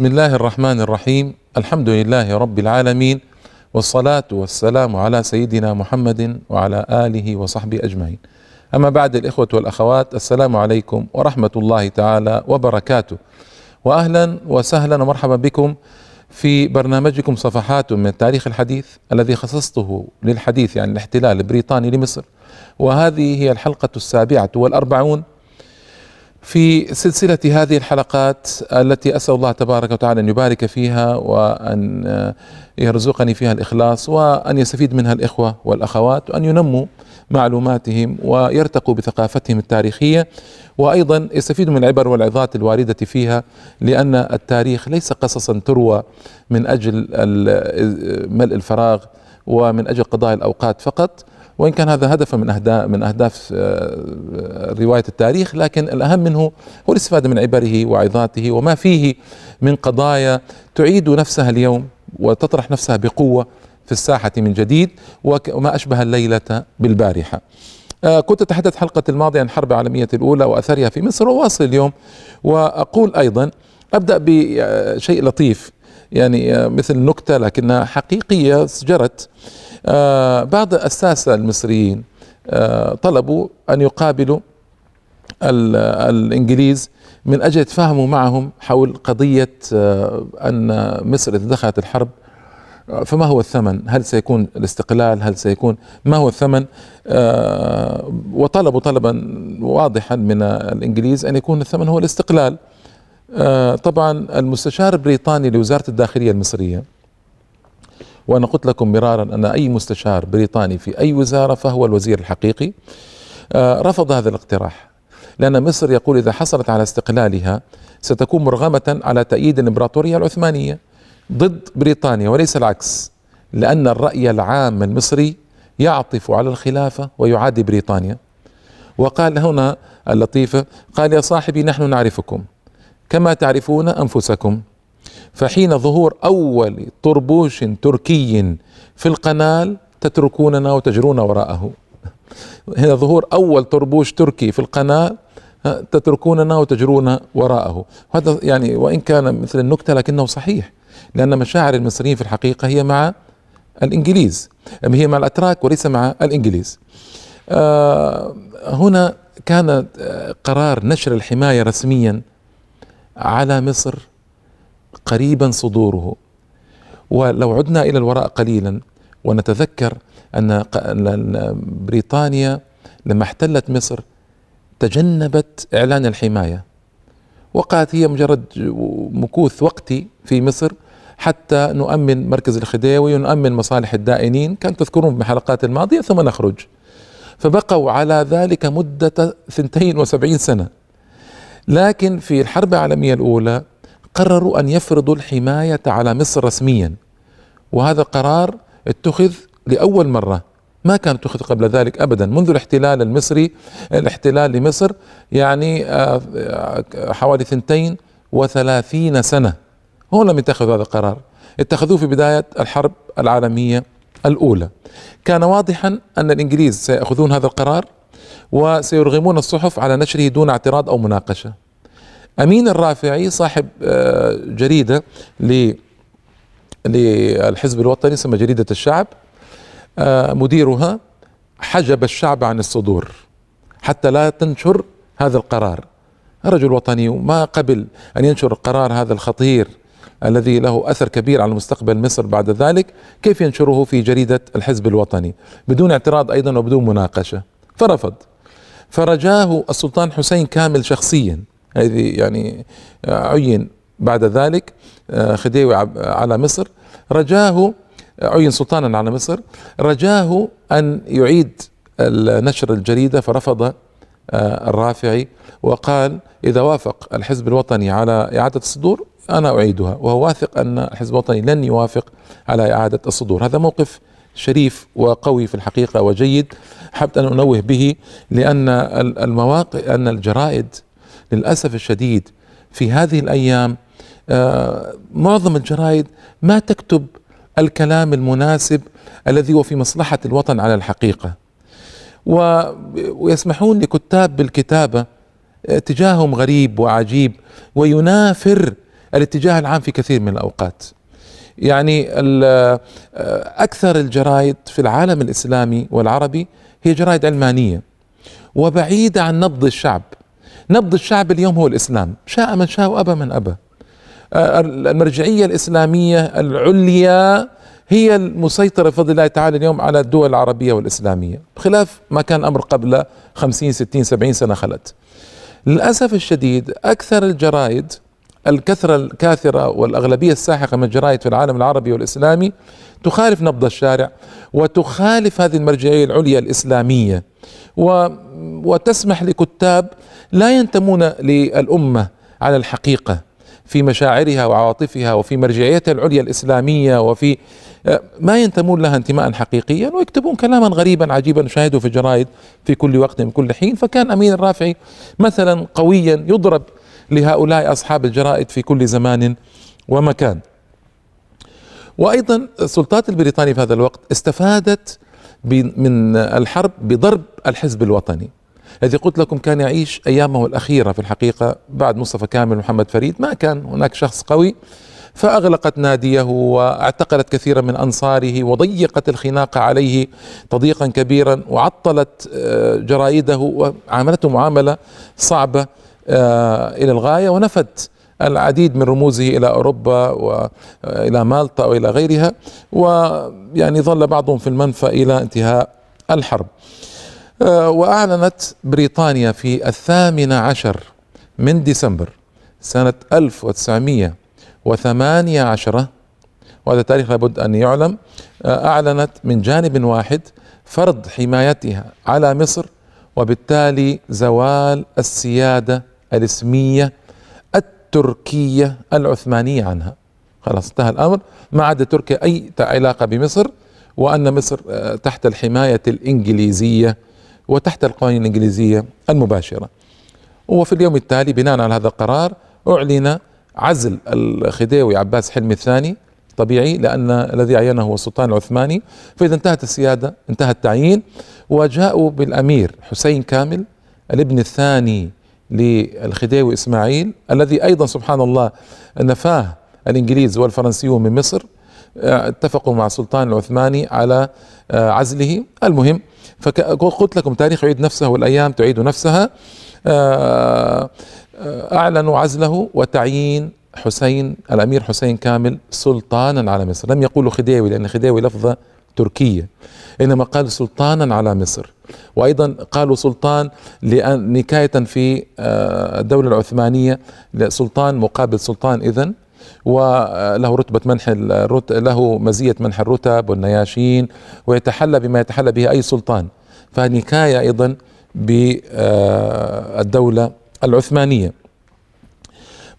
بسم الله الرحمن الرحيم الحمد لله رب العالمين والصلاة والسلام على سيدنا محمد وعلى آله وصحبه أجمعين أما بعد الإخوة والأخوات السلام عليكم ورحمة الله تعالى وبركاته وأهلا وسهلا ومرحبا بكم في برنامجكم صفحات من التاريخ الحديث الذي خصصته للحديث عن الاحتلال البريطاني لمصر وهذه هي الحلقة السابعة والأربعون في سلسلة هذه الحلقات التي أسأل الله تبارك وتعالى أن يبارك فيها وأن يرزقني فيها الإخلاص وأن يستفيد منها الإخوة والأخوات وأن ينموا معلوماتهم ويرتقوا بثقافتهم التاريخية وأيضا يستفيدوا من العبر والعظات الواردة فيها لأن التاريخ ليس قصصا تروى من أجل ملء الفراغ ومن أجل قضاء الأوقات فقط وإن كان هذا هدف من أهداف من أهداف رواية التاريخ لكن الأهم منه هو الاستفادة من عبره وعظاته وما فيه من قضايا تعيد نفسها اليوم وتطرح نفسها بقوة في الساحة من جديد وما أشبه الليلة بالبارحة. كنت أتحدث حلقة الماضية عن الحرب العالمية الأولى وأثرها في مصر وواصل اليوم وأقول أيضا أبدأ بشيء لطيف. يعني مثل نكتة لكنها حقيقية جرت بعض الساسة المصريين طلبوا أن يقابلوا الإنجليز من أجل يتفاهموا معهم حول قضية أن مصر إذا دخلت الحرب. فما هو الثمن؟ هل سيكون الاستقلال؟ هل سيكون ما هو الثمن؟ وطلبوا طلبا واضحا من الإنجليز أن يكون الثمن هو الاستقلال. طبعا المستشار البريطاني لوزارة الداخلية المصرية وأنا قلت لكم مرارا أن أي مستشار بريطاني في أي وزارة فهو الوزير الحقيقي رفض هذا الاقتراح. لأن مصر يقول إذا حصلت على استقلالها ستكون مرغمة على تأييد الإمبراطورية العثمانية ضد بريطانيا وليس العكس لأن الرأي العام المصري يعطف على الخلافة ويعادي بريطانيا. وقال هنا اللطيفه قال يا صاحبي نحن نعرفكم. كما تعرفون أنفسكم. فحين ظهور أول طربوش تركي في القنال تتركوننا وتجرون وراءه. هنا ظهور أول طربوش تركي في القناة تتركوننا وتجرون وراءه. هذا يعني وإن كان مثل النكتة لكنه صحيح لأن مشاعر المصريين في الحقيقة هي مع الإنجليز هي مع الأتراك وليس مع الإنجليز. آه هنا كان قرار نشر الحماية رسميا على مصر قريبا صدوره. ولو عدنا إلى الوراء قليلا ونتذكر أن بريطانيا لما احتلت مصر تجنبت إعلان الحماية. وقالت هي مجرد مكوث وقتي في مصر حتى نؤمن مركز الخديوي ونؤمن مصالح الدائنين كان تذكرون بحلقات الماضية ثم نخرج. فبقوا على ذلك مدة 72 سنة. لكن في الحرب العالمية الأولى قرروا أن يفرضوا الحماية على مصر رسميا. وهذا قرار اتخذ لأول مرة. ما كان اتخذ قبل ذلك ابدا. منذ الاحتلال المصري الاحتلال لمصر يعني حوالي ثنتين وثلاثين سنة. هم لم يتخذوا هذا القرار. اتخذوه في بداية الحرب العالمية الأولى. كان واضحا أن الإنجليز سيأخذون هذا القرار. وسيرغمون الصحف على نشره دون اعتراض أو مناقشة. أمين الرافعي صاحب جريدة للحزب الوطني اسمها جريدة الشعب مديرها حجب الشعب عن الصدور حتى لا تنشر هذا القرار. رجل وطني وما قبل أن ينشر القرار هذا الخطير الذي له أثر كبير على مستقبل مصر بعد ذلك كيف ينشره في جريدة الحزب الوطني؟ بدون اعتراض أيضا وبدون مناقشة. فرفض. فرجاه السلطان حسين كامل شخصيا. هذه يعني عين بعد ذلك خديوي على مصر. رجاه عين سلطانا على مصر. رجاه أن يعيد نشر الجريدة فرفض الرافعي وقال إذا وافق الحزب الوطني على إعادة الصدور أنا أعيدها وهو واثق أن الحزب الوطني لن يوافق على إعادة الصدور. هذا موقف شريف وقوي في الحقيقة وجيد حبت أن أنوه به لأن المواقع أن الجرائد للأسف الشديد في هذه الأيام معظم الجرائد ما تكتب الكلام المناسب الذي هو في مصلحة الوطن على الحقيقة. ويسمحون لكتاب بالكتابة اتجاههم غريب وعجيب وينافر الاتجاه العام في كثير من الأوقات. يعني أكثر الجرائد في العالم الإسلامي والعربي هي جرائد علمانية وبعيدة عن نبض الشعب. نبض الشعب اليوم هو الإسلام. شاء من شاء وأبى من أبى. المرجعية الإسلامية العليا هي المسيطرة بفضل الله تعالى اليوم على الدول العربية والإسلامية. بخلاف ما كان الأمر قبل خمسين ستين سبعين سنة خلت. للأسف الشديد أكثر الجرائد الكثرة الكاثرة والأغلبية الساحقة من الجرائد في العالم العربي والإسلامي تخالف نبض الشارع وتخالف هذه المرجعية العليا الإسلامية. و وتسمح لكتاب لا ينتمون للأمة على الحقيقة في مشاعرها وعواطفها وفي مرجعيتها العليا الإسلامية وفي آه، ما ينتمون لها انتماء حقيقيا ويكتبون كلاما غريبا عجيبا نشاهده في الجرائد في كل وقت من كل حين. فكان أمين الرافعي مثلا قويا يضرب لهؤلاء أصحاب الجرائد في كل زمان ومكان. وأيضا السلطات البريطانية في هذا الوقت استفادت من الحرب بضرب الحزب الوطني. الذي قلت لكم كان يعيش أيامه الأخيرة في الحقيقة بعد مصطفى كامل ومحمد فريد. ما كان هناك شخص قوي. فأغلقت ناديه واعتقلت كثيرا من أنصاره وضيقت الخناقه عليه تضييقا كبيرا وعطلت آه، جرائده وعاملته معاملة صعبة. آه، إلى الغاية ونفت العديد من رموزه إلى أوروبا والى مالطا والى غيرها ويعني ظل بعضهم في المنفى إلى انتهاء الحرب. آه، وأعلنت بريطانيا في الثامن عشر من ديسمبر سنة 1918 وهذا تاريخ لابد أن يعلم آه، أعلنت من جانب واحد فرض حمايتها على مصر وبالتالي زوال السيادة الاسمية التركية العثمانية عنها. خلاص انتهى الأمر. ما عاد تركيا أي علاقة بمصر وأن مصر آه، تحت الحماية الإنجليزية وتحت القوانين الإنجليزية المباشرة. وفي اليوم التالي بناء على هذا القرار أعلن عزل الخديوي عباس حلمي الثاني طبيعي لأن الذي عينه هو السلطان العثماني. فإذا انتهت السيادة انتهى التعيين وجاءوا بالأمير حسين كامل الابن الثاني للخديوي إسماعيل الذي أيضا سبحان الله نفاه الإنجليز والفرنسيون من مصر اتفقوا مع السلطان العثماني على عزله. المهم فقلت لكم تاريخ يعيد نفسه والأيام تعيد نفسها. آه، آه، أعلنوا عزله وتعيين حسين الأمير حسين كامل سلطانا على مصر. لم يقولوا خديوي لأن خديوي لفظة تركية إنما قال سلطانا على مصر. وأيضا قالوا سلطان لأن نكاية في آه، الدولة العثمانية سلطان مقابل سلطان اذا وله رتبة منح له مزية منح الرتب والنياشين ويتحلى بما يتحلى به أي سلطان. فنكاية أيضا بالدولة العثمانية.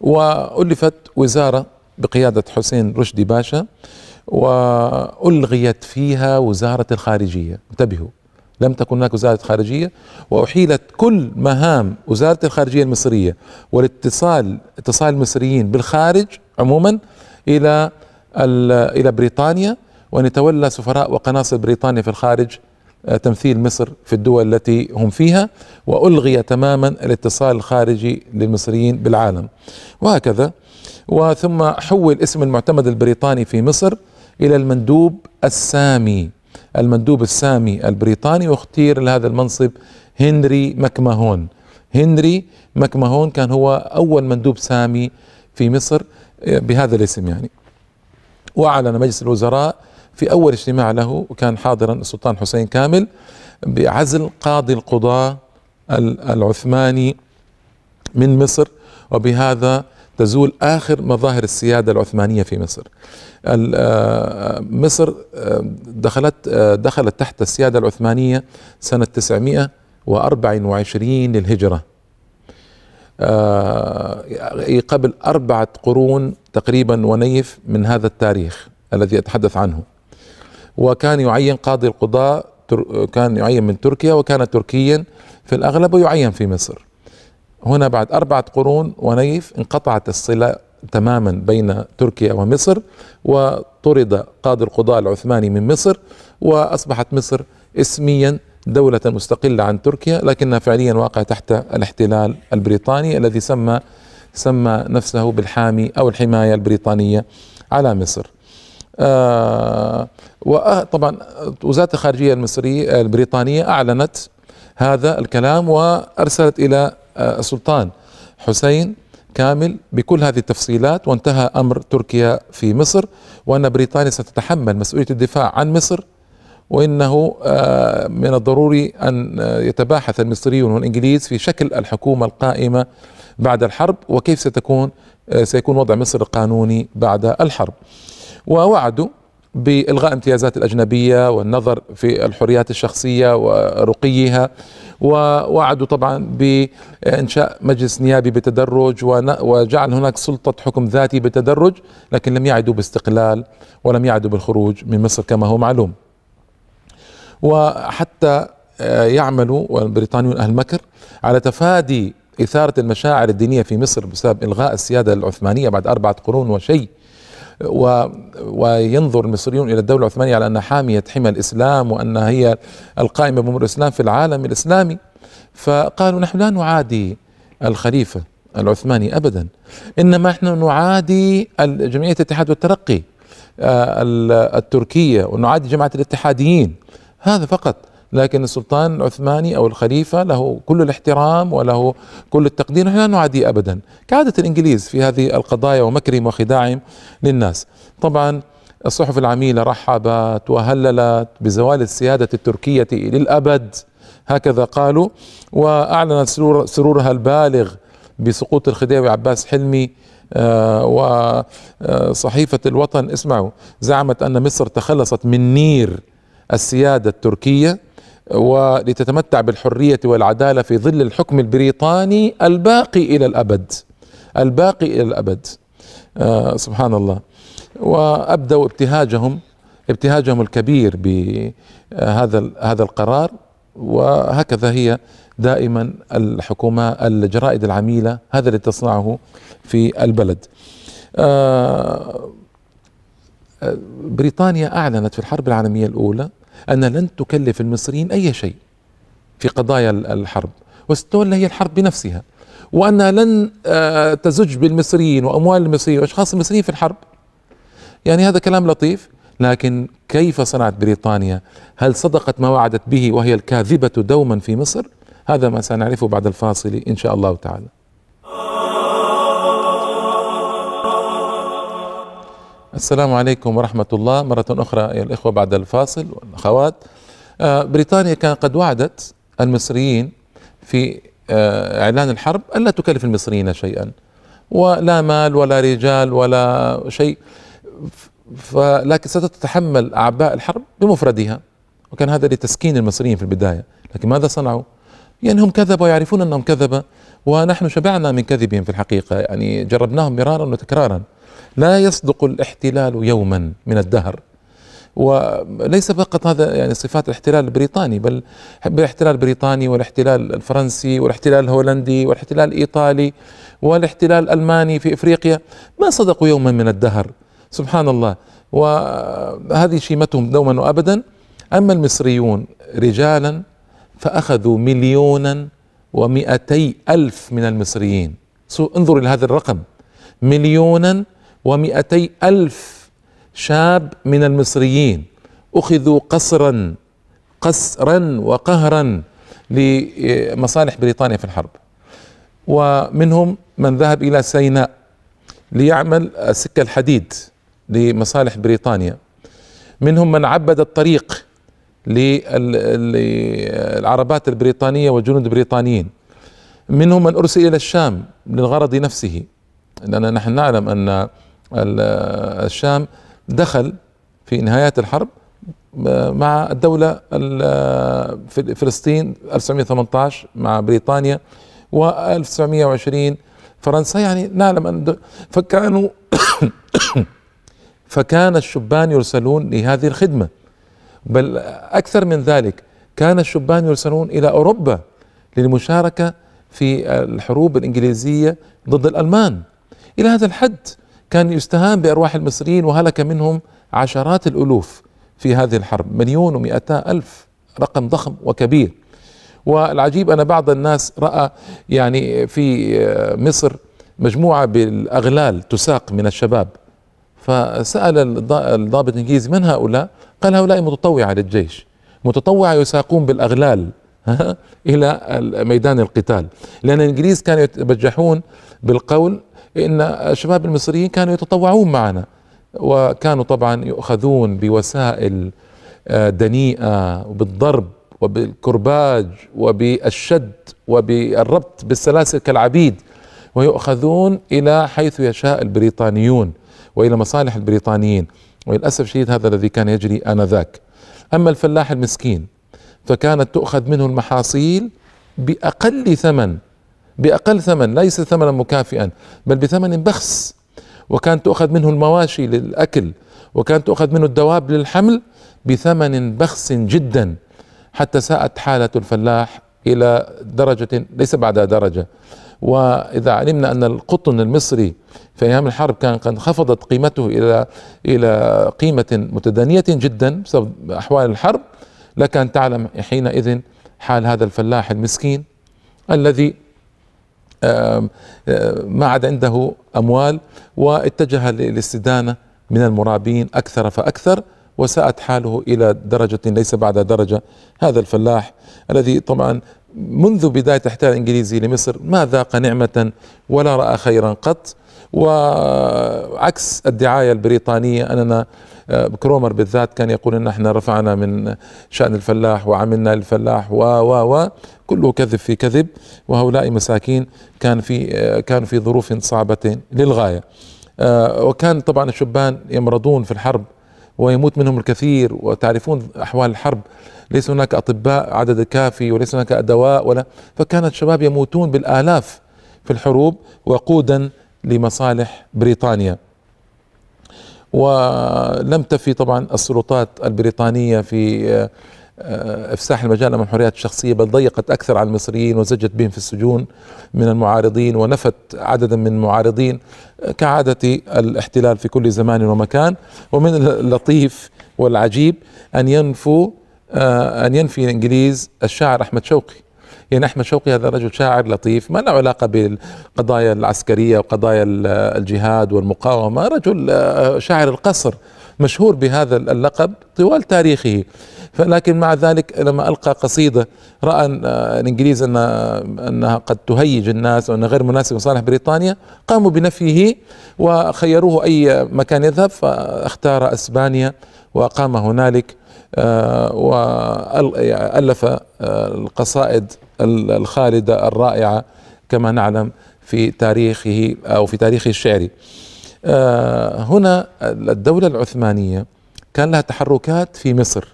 وألفت وزارة بقيادة حسين رشدي باشا وألغيت فيها وزارة الخارجية. انتبهوا. لم تكن هناك وزارة خارجية وأحيلت كل مهام وزارة الخارجية المصرية والاتصال اتصال المصريين بالخارج عموما إلى إلى بريطانيا وأن يتولى سفراء وقناصل بريطانيا في الخارج آه، تمثيل مصر في الدول التي هم فيها وألغي تماما الاتصال الخارجي للمصريين بالعالم. وهكذا. وثم حول اسم المعتمد البريطاني في مصر إلى المندوب السامي. المندوب السامي البريطاني واختير لهذا المنصب هنري مكماهون هنري مكماهون كان هو أول مندوب سامي في مصر آه، بهذا الاسم يعني. وأعلن مجلس الوزراء في أول اجتماع له وكان حاضرا السلطان حسين كامل بعزل قاضي القضاة العثماني من مصر. وبهذا تزول آخر مظاهر السيادة العثمانية في مصر. آه، مصر آه، دخلت آه، دخلت تحت السيادة العثمانية سنة 924 للهجرة. قبل أربعة قرون تقريبا ونيف من هذا التاريخ الذي أتحدث عنه. وكان يعين قاضي القضاء كان يعين من تركيا وكان تركيا في الأغلب ويعين في مصر. هنا بعد أربعة قرون ونيف انقطعت الصلة تماما بين تركيا ومصر وطرد قاضي القضاء العثماني من مصر وأصبحت مصر اسميا دولة مستقلة عن تركيا لكنها فعليا واقعة تحت الاحتلال البريطاني الذي سمى سمى نفسه بالحامي أو الحماية البريطانية على مصر. آه وطبعا وزارة الخارجية المصرية البريطانية أعلنت هذا الكلام وأرسلت إلى آه السلطان حسين كامل بكل هذه التفصيلات وانتهى أمر تركيا في مصر وأن بريطانيا ستتحمل مسؤولية الدفاع عن مصر وإنه آه، من الضروري أن يتباحث المصريون والإنجليز في شكل الحكومة القائمة بعد الحرب وكيف ستكون آه، سيكون وضع مصر القانوني بعد الحرب. ووعدوا بإلغاء امتيازات الأجنبية والنظر في الحريات الشخصية ورقيها ووعدوا طبعا بإنشاء مجلس نيابي بتدرج وجعل هناك سلطة حكم ذاتي بتدرج لكن لم يعدوا باستقلال ولم يعدوا بالخروج من مصر كما هو معلوم. وحتى آه، يعملوا والبريطانيون أهل مكر على تفادي إثارة المشاعر الدينية في مصر بسبب إلغاء السيادة العثمانية بعد أربعة قرون وشيء. و وينظر المصريون إلى الدولة العثمانية على انها حامية حمى الإسلام وانها هي القائمة بامور الإسلام في العالم الإسلامي. فقالوا نحن لا نعادي الخليفة العثماني ابدا. إنما إحنا نعادي جمعية الاتحاد والترقي آه، التركية ونعادي جماعة الاتحاديين. هذا فقط. لكن السلطان العثماني أو الخليفة له كل الاحترام وله كل التقدير نحن لا نعاديه ابدا. كعادة الإنجليز في هذه القضايا ومكرهم وخداعهم للناس. طبعا الصحف العميلة رحبت وهللت بزوال السيادة التركية للأبد هكذا قالوا وأعلنت سرور سرورها البالغ بسقوط الخديوي عباس حلمي آه وصحيفة الوطن. اسمعوا زعمت أن مصر تخلصت من نير السيادة التركية. ولتتمتع بالحرية والعدالة في ظل الحكم البريطاني الباقي إلى الأبد. الباقي إلى الأبد. آه سبحان الله وأبدوا ابتهاجهم ابتهاجهم الكبير بهذا هذا القرار. وهكذا هي دائما الحكومة الجرائد العميلة هذا اللي تصنعه في البلد. آه بريطانيا أعلنت في الحرب العالمية الأولى أن لن تكلف المصريين أي شيء في قضايا الحرب وستولى هي الحرب بنفسها. وأنها لن آه، تزج بالمصريين وأموال المصريين وأشخاص المصريين في الحرب. يعني هذا كلام لطيف لكن كيف صنعت بريطانيا؟ هل صدقت ما وعدت به وهي الكاذبة دوما في مصر؟ هذا ما سنعرفه بعد الفاصل إن شاء الله تعالى. السلام عليكم ورحمة الله. مرة أخرى يا الإخوة بعد الفاصل والأخوات. آه، بريطانيا كان قد وعدت المصريين في آه، إعلان الحرب ألا تكلف المصريين شيئا ولا مال ولا رجال ولا شيء. فلكن ستتحمل أعباء الحرب بمفردها وكان هذا لتسكين المصريين في البداية. لكن ماذا صنعوا؟ يعني هم كذبوا ويعرفون أنهم كذبة ونحن شبعنا من كذبهم في الحقيقة. يعني جربناهم مرارا وتكرارا. لا يصدق الاحتلال يوما من الدهر. وليس فقط هذا يعني صفات الاحتلال البريطاني بل الاحتلال البريطاني والاحتلال الفرنسي والاحتلال الهولندي والاحتلال الإيطالي والاحتلال الألماني في إفريقيا ما صدقوا يوما من الدهر. سبحان الله. وهذه شيمتهم دوما وابدا. أما المصريون رجالا فأخذوا مليونا ومئتي ألف من المصريين. انظر إلى هذا الرقم. مليونا ومئتي ألف شاب من المصريين أخذوا قصرا قسرا وقهرا لمصالح بريطانيا في الحرب. ومنهم من ذهب إلى سيناء ليعمل سكة الحديد لمصالح بريطانيا. منهم من عبد الطريق للعربات البريطانية والجنود البريطانيين منهم من أرسل إلى الشام للغرض نفسه. لأن نحن نعلم أن الشام دخل في نهايات الحرب مع الدولة في فلسطين 1918 مع بريطانيا و1920 فرنسا. يعني نعلم أن فكانوا فكان الشبان يرسلون لهذه الخدمة. بل أكثر من ذلك كان الشبان يرسلون إلى أوروبا للمشاركة في الحروب الإنجليزية ضد الألمان. إلى هذا الحد كان يستهان بأرواح المصريين وهلك منهم عشرات الألوف في هذه الحرب. مليون ومئتا ألف رقم ضخم وكبير. والعجيب أن بعض الناس رأى يعني في مصر مجموعة بالأغلال تساق من الشباب. فسأل الضابط الإنجليزي من هؤلاء؟ قال هؤلاء متطوعة للجيش. متطوعة يساقون بالأغلال إلى ميدان القتال. لأن الإنجليز كانوا يتبجحون بالقول إن الشباب المصريين كانوا يتطوعون معنا وكانوا طبعا يؤخذون بوسائل آه، دنيئة وبالضرب وبالكرباج وبالشد وبالربط بالسلاسل كالعبيد ويؤخذون إلى حيث يشاء البريطانيون وإلى مصالح البريطانيين وللأسف الشديد هذا الذي كان يجري آنذاك. أما الفلاح المسكين فكانت تؤخذ منه المحاصيل بأقل ثمن بأقل ثمن ليس ثمنا مكافئا بل بثمن بخس. وكانت تؤخذ منه المواشي للأكل وكانت تؤخذ منه الدواب للحمل بثمن بخس جدا حتى ساءت حالة الفلاح إلى درجة ليس بعد درجة. وإذا علمنا أن القطن المصري في أيام الحرب كان قد انخفضت قيمته إلى إلى قيمة متدنية جدا بسبب أحوال الحرب لك أن تعلم حينئذ حال هذا الفلاح المسكين الذي ما عاد عنده أموال واتجه للاستدانة من المرابين أكثر فأكثر وساءت حاله إلى درجة ليس بعد درجة هذا الفلاح الذي طبعا منذ بداية الاحتلال الإنجليزي لمصر ما ذاق نعمة ولا رأى خيرا قط. وعكس الدعاية البريطانية أننا آه، كرومر بالذات كان يقول إن إحنا رفعنا من شأن الفلاح وعملنا للفلاح و و و كله كذب في كذب. وهؤلاء مساكين كان في آه، كانوا في ظروف صعبة للغاية. آه، وكان طبعا الشبان يمرضون في الحرب ويموت منهم الكثير وتعرفون أحوال الحرب. ليس هناك أطباء عدد كافي وليس هناك دواء ولا فكانت الشباب يموتون بالآلاف في الحروب وقودا لمصالح بريطانيا. ولم تفي طبعا السلطات البريطانية في آه، إفساح المجال امام الحريات الشخصية بل ضيقت أكثر على المصريين وزجت بهم في السجون من المعارضين ونفت عددا من المعارضين كعادة الاحتلال في كل زمان ومكان. ومن اللطيف والعجيب أن ينفوا آه، أن ينفي الإنجليز الشاعر أحمد شوقي. يعني أحمد شوقي هذا رجل شاعر لطيف ما له علاقة بالقضايا العسكرية وقضايا الجهاد والمقاومة رجل آه، شاعر القصر مشهور بهذا اللقب طوال تاريخه. فلكن مع ذلك لما ألقى قصيدة رأى آه، الإنجليز أن أنها قد تهيج الناس وانها غير مناسبه لصالح بريطانيا قاموا بنفيه وخيروه أي مكان يذهب فاختار أسبانيا وأقام هنالك آه، والف القصائد الخالدة الرائعة كما نعلم في تاريخه أو في تاريخه الشعري. آه، هنا الدولة العثمانية كان لها تحركات في مصر.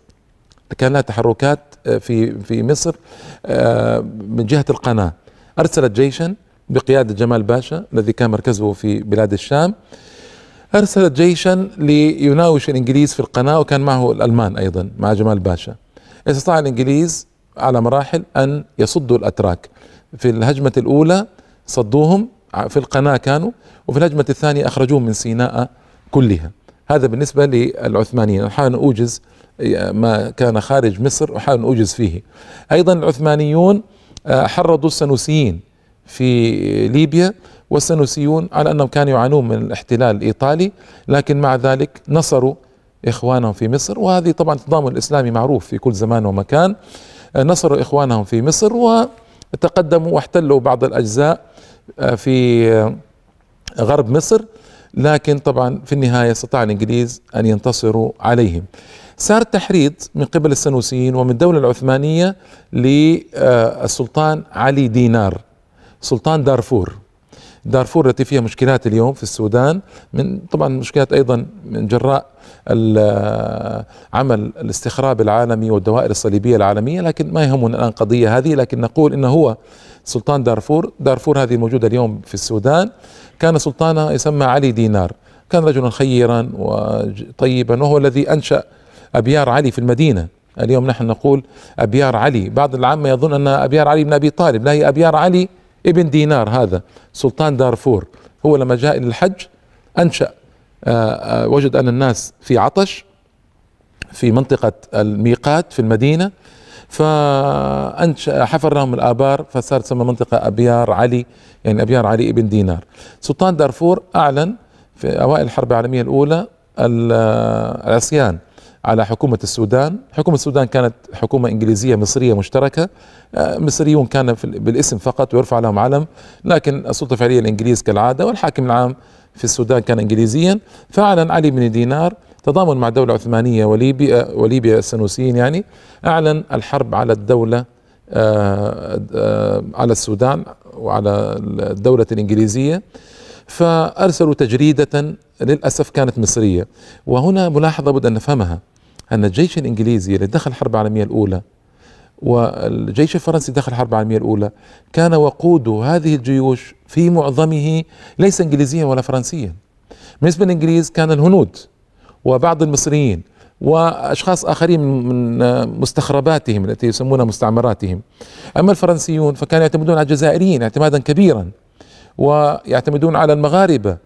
كان لها تحركات آه، في في مصر آه، من جهة القناة. أرسلت جيشا بقيادة جمال باشا الذي كان مركزه في بلاد الشام. أرسلت جيشا ليناوش الإنجليز في القناة وكان معه الألمان أيضا مع جمال باشا. استطاع الإنجليز على مراحل أن يصدوا الأتراك. في الهجمة الأولى صدوهم في القناة كانوا وفي الهجمة الثانية أخرجوهم من سيناء كلها. هذا بالنسبة للعثمانيين. أحاول أوجز ما كان خارج مصر أحاول أوجز فيه. أيضا العثمانيون آه، حرضوا السنوسيين في ليبيا. والسنوسيون على أنهم كانوا يعانون من الاحتلال الإيطالي لكن مع ذلك نصروا إخوانهم في مصر. وهذه طبعا التضامن الإسلامي معروف في كل زمان ومكان. نصروا إخوانهم في مصر وتقدموا واحتلوا بعض الأجزاء آه، في آه، غرب مصر. لكن طبعا في النهاية استطاع الإنجليز أن ينتصروا عليهم. صار تحريض من قبل السنوسيين ومن الدولة العثمانية للسلطان علي دينار سلطان دارفور. دارفور التي فيها مشكلات اليوم في السودان من طبعا مشكلات أيضا من جراء عمل الاستخراب العالمي والدوائر الصليبية العالمية لكن ما يهمنا الآن قضية هذه لكن نقول إنه هو سلطان دارفور. دارفور هذه الموجودة اليوم في السودان كان سلطانها يسمى علي دينار. كان رجلا خيرا وطيبا وهو الذي أنشأ أبيار علي في المدينة. اليوم نحن نقول أبيار علي. بعض العامة يظن أن أبيار علي بن أبي طالب لا هي أبيار علي ابن دينار هذا سلطان دارفور. هو لما جاء إلى الحج أنشأ آه، آه، وجد أن الناس في عطش في منطقة الميقات في المدينة فأنشأ حفر لهم الآبار فصارت تسمى منطقة أبيار علي يعني أبيار علي ابن دينار. سلطان دارفور أعلن في أوائل الحرب العالمية الأولى العصيان. على حكومة السودان. حكومة السودان كانت حكومة إنجليزية مصرية مشتركة. آه، مصريون كان بالاسم فقط ويرفع لهم علم لكن السلطة الفعلية الإنجليز كالعادة والحاكم العام في السودان كان إنجليزيا. فأعلن علي بن دينار تضامن مع الدولة العثمانية وليبيا وليبيا السنوسيين يعني أعلن الحرب على الدولة آه، آه، على السودان وعلى الدولة الإنجليزية. فأرسلوا تجريدة للأسف كانت مصرية. وهنا ملاحظة بد أن نفهمها أن الجيش الإنجليزي اللي دخل الحرب العالمية الأولى والجيش الفرنسي دخل الحرب العالمية الأولى كان وقود هذه الجيوش في معظمه ليس إنجليزيا ولا فرنسيا. بالنسبة للإنجليز كان الهنود وبعض المصريين وأشخاص آخرين من مستخرباتهم التي يسمونها مستعمراتهم. أما الفرنسيون فكانوا يعتمدون على الجزائريين اعتمادا كبيرا. ويعتمدون على المغاربة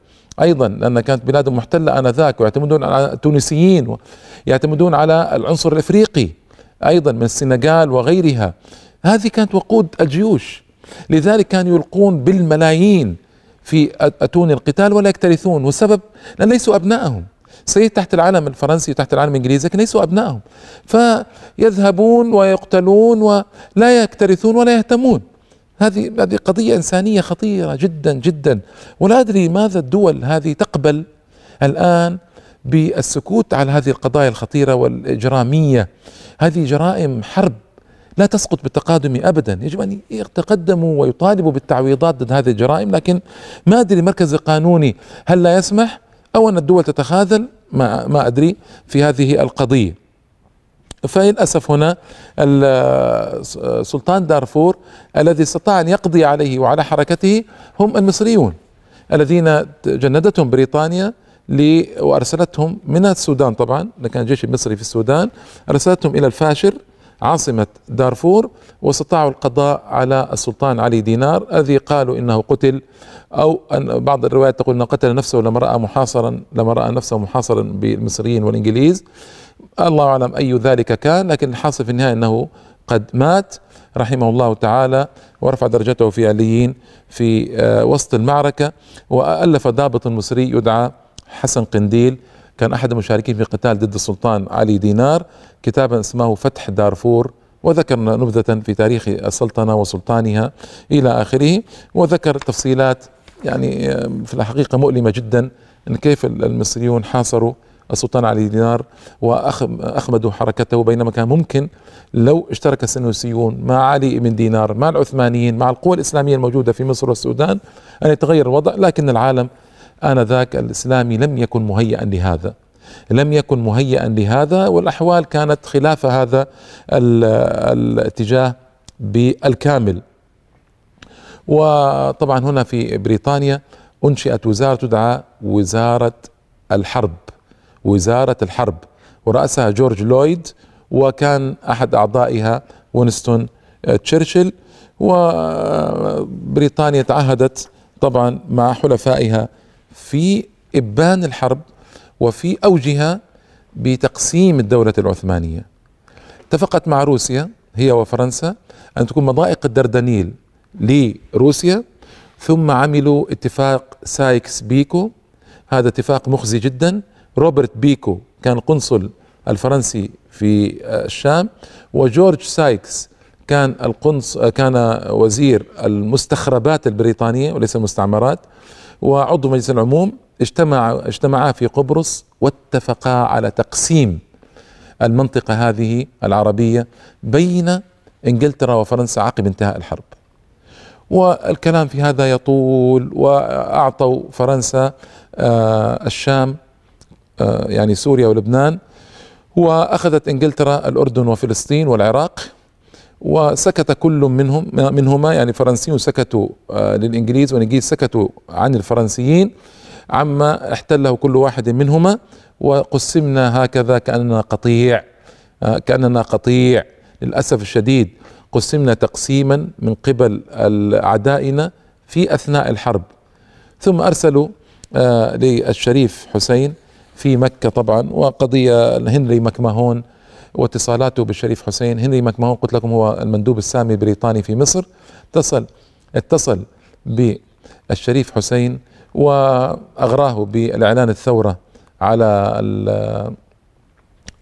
أيضا لأن كانت بلادهم محتلة آنذاك ويعتمدون على التونسيين يعتمدون على العنصر الإفريقي أيضا من السنغال وغيرها. هذه كانت وقود الجيوش. لذلك كانوا يلقون بالملايين في أتون القتال ولا يكترثون. والسبب لأن ليسوا أبنائهم. سيد تحت العلم الفرنسي وتحت العلم الإنجليزي لكن ليسوا أبنائهم. فيذهبون ويقتلون ولا يكترثون ولا يهتمون. هذه هذه قضية إنسانية خطيرة جدا جدا. ولا أدري ماذا الدول هذه تقبل الآن بالسكوت على هذه القضايا الخطيرة والإجرامية. هذه جرائم حرب لا تسقط بالتقادم ابدا. يجب أن يتقدموا ويطالبوا بالتعويضات ضد هذه الجرائم لكن ما أدري المركز القانوني هل لا يسمح أو أن الدول تتخاذل ما ما أدري في هذه القضية. فللأسف هنا سلطان دارفور الذي استطاع أن يقضي عليه وعلى حركته هم المصريون الذين جندتهم بريطانيا وأرسلتهم من السودان طبعا كان الجيش المصري في السودان أرسلتهم إلى الفاشر عاصمة دارفور واستطاعوا القضاء على السلطان علي دينار الذي قالوا إنه قتل أو أن بعض الروايات تقول إنه قتل نفسه لما رأى محاصرا لما رأى نفسه محاصرا بالمصريين والإنجليز. الله أعلم أي ذلك كان لكن الحاصل في النهاية أنه قد مات. رحمه الله تعالى ورفع درجته في عليين في آه، وسط المعركة وألف ضابط مصري يدعى حسن قنديل. كان أحد المشاركين في قتال ضد السلطان علي دينار. كتابا اسمه فتح دارفور وذكر نبذة في تاريخ السلطنة وسلطانها إلى آخره وذكر تفصيلات يعني في الحقيقة مؤلمة جدا أن كيف المصريون حاصروا السلطان علي دينار وأخمدوا حركته بينما كان ممكن لو اشترك السنوسيون مع علي بن دينار مع العثمانيين مع القوى الإسلامية الموجودة في مصر والسودان أن يتغير الوضع لكن العالم آنذاك الإسلامي لم يكن مهيئا لهذا. لم يكن مهيئا لهذا والأحوال كانت خلاف هذا الاتجاه بالكامل. وطبعا هنا في بريطانيا أنشئت وزارة تدعى وزارة الحرب. وزارة الحرب ورأسها جورج لويد وكان أحد أعضائها وينستون تشرشل. وبريطانيا تعهدت طبعا مع حلفائها في إبان الحرب وفي أوجها بتقسيم الدولة العثمانية. اتفقت مع روسيا هي وفرنسا أن تكون مضائق الدردنيل لروسيا. ثم عملوا اتفاق سايكس بيكو هذا اتفاق مخزي جدا روبرت بيكو كان القنصل الفرنسي في الشام وجورج سايكس كان القنص كان وزير المستخربات البريطانية وليس المستعمرات وعضو مجلس العموم اجتمع اجتمعا في قبرص واتفقا على تقسيم المنطقة هذه العربية بين إنجلترا وفرنسا عقب انتهاء الحرب. والكلام في هذا يطول وأعطوا فرنسا آه الشام يعني سوريا ولبنان واخذت إنجلترا الأردن وفلسطين والعراق وسكت كل منهم منهما يعني فرنسيون سكتوا آه للإنجليز والإنجليز سكتوا عن الفرنسيين عما احتله كل واحد منهما وقسمنا هكذا كأننا قطيع آه كأننا قطيع للأسف الشديد. قسمنا تقسيما من قبل اعدائنا في أثناء الحرب. ثم أرسلوا آه للشريف حسين في مكة طبعا وقضية هنري مكماهون واتصالاته بالشريف حسين. هنري ماكماهون قلت لكم هو المندوب السامي البريطاني في مصر. اتصل اتصل بالشريف حسين وأغراه بالإعلان الثورة على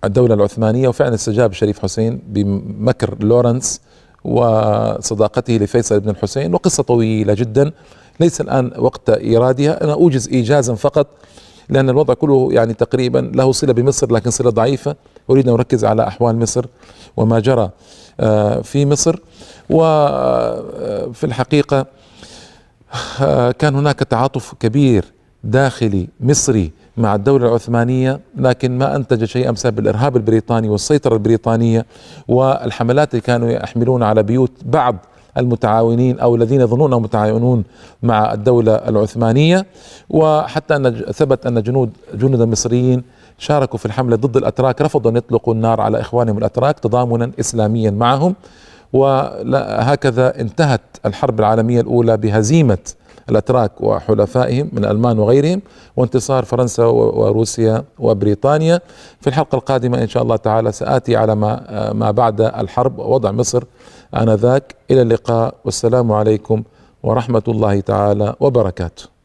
الدولة العثمانية وفعلا استجاب الشريف حسين بمكر لورنس وصداقته لفيصل بن الحسين. وقصة طويلة جدا ليس الآن وقت إيرادها أنا أوجز إيجازا فقط لأن الوضع كله يعني تقريبا له صلة بمصر لكن صلة ضعيفة. أريد أن أركز على أحوال مصر وما جرى آه، في مصر. وفي الحقيقة آه، كان هناك تعاطف كبير داخلي مصري مع الدولة العثمانية لكن ما أنتج شيئا بسبب الإرهاب البريطاني والسيطرة البريطانية والحملات اللي كانوا يحملون على بيوت بعض المتعاونين أو الذين يظنون أنهم متعاونون مع الدولة العثمانية. وحتى أن ثبت أن جنود جنود مصريين شاركوا في الحملة ضد الأتراك رفضوا أن يطلقوا النار على إخوانهم الأتراك تضامنا إسلاميا معهم. وهكذا انتهت الحرب العالمية الأولى بهزيمة الأتراك وحلفائهم من الالمان وغيرهم وانتصار فرنسا وروسيا وبريطانيا. في الحلقة القادمة إن شاء الله تعالى سآتي على ما ما بعد الحرب ووضع مصر آنذاك إلى اللقاء والسلام عليكم ورحمة الله تعالى وبركاته.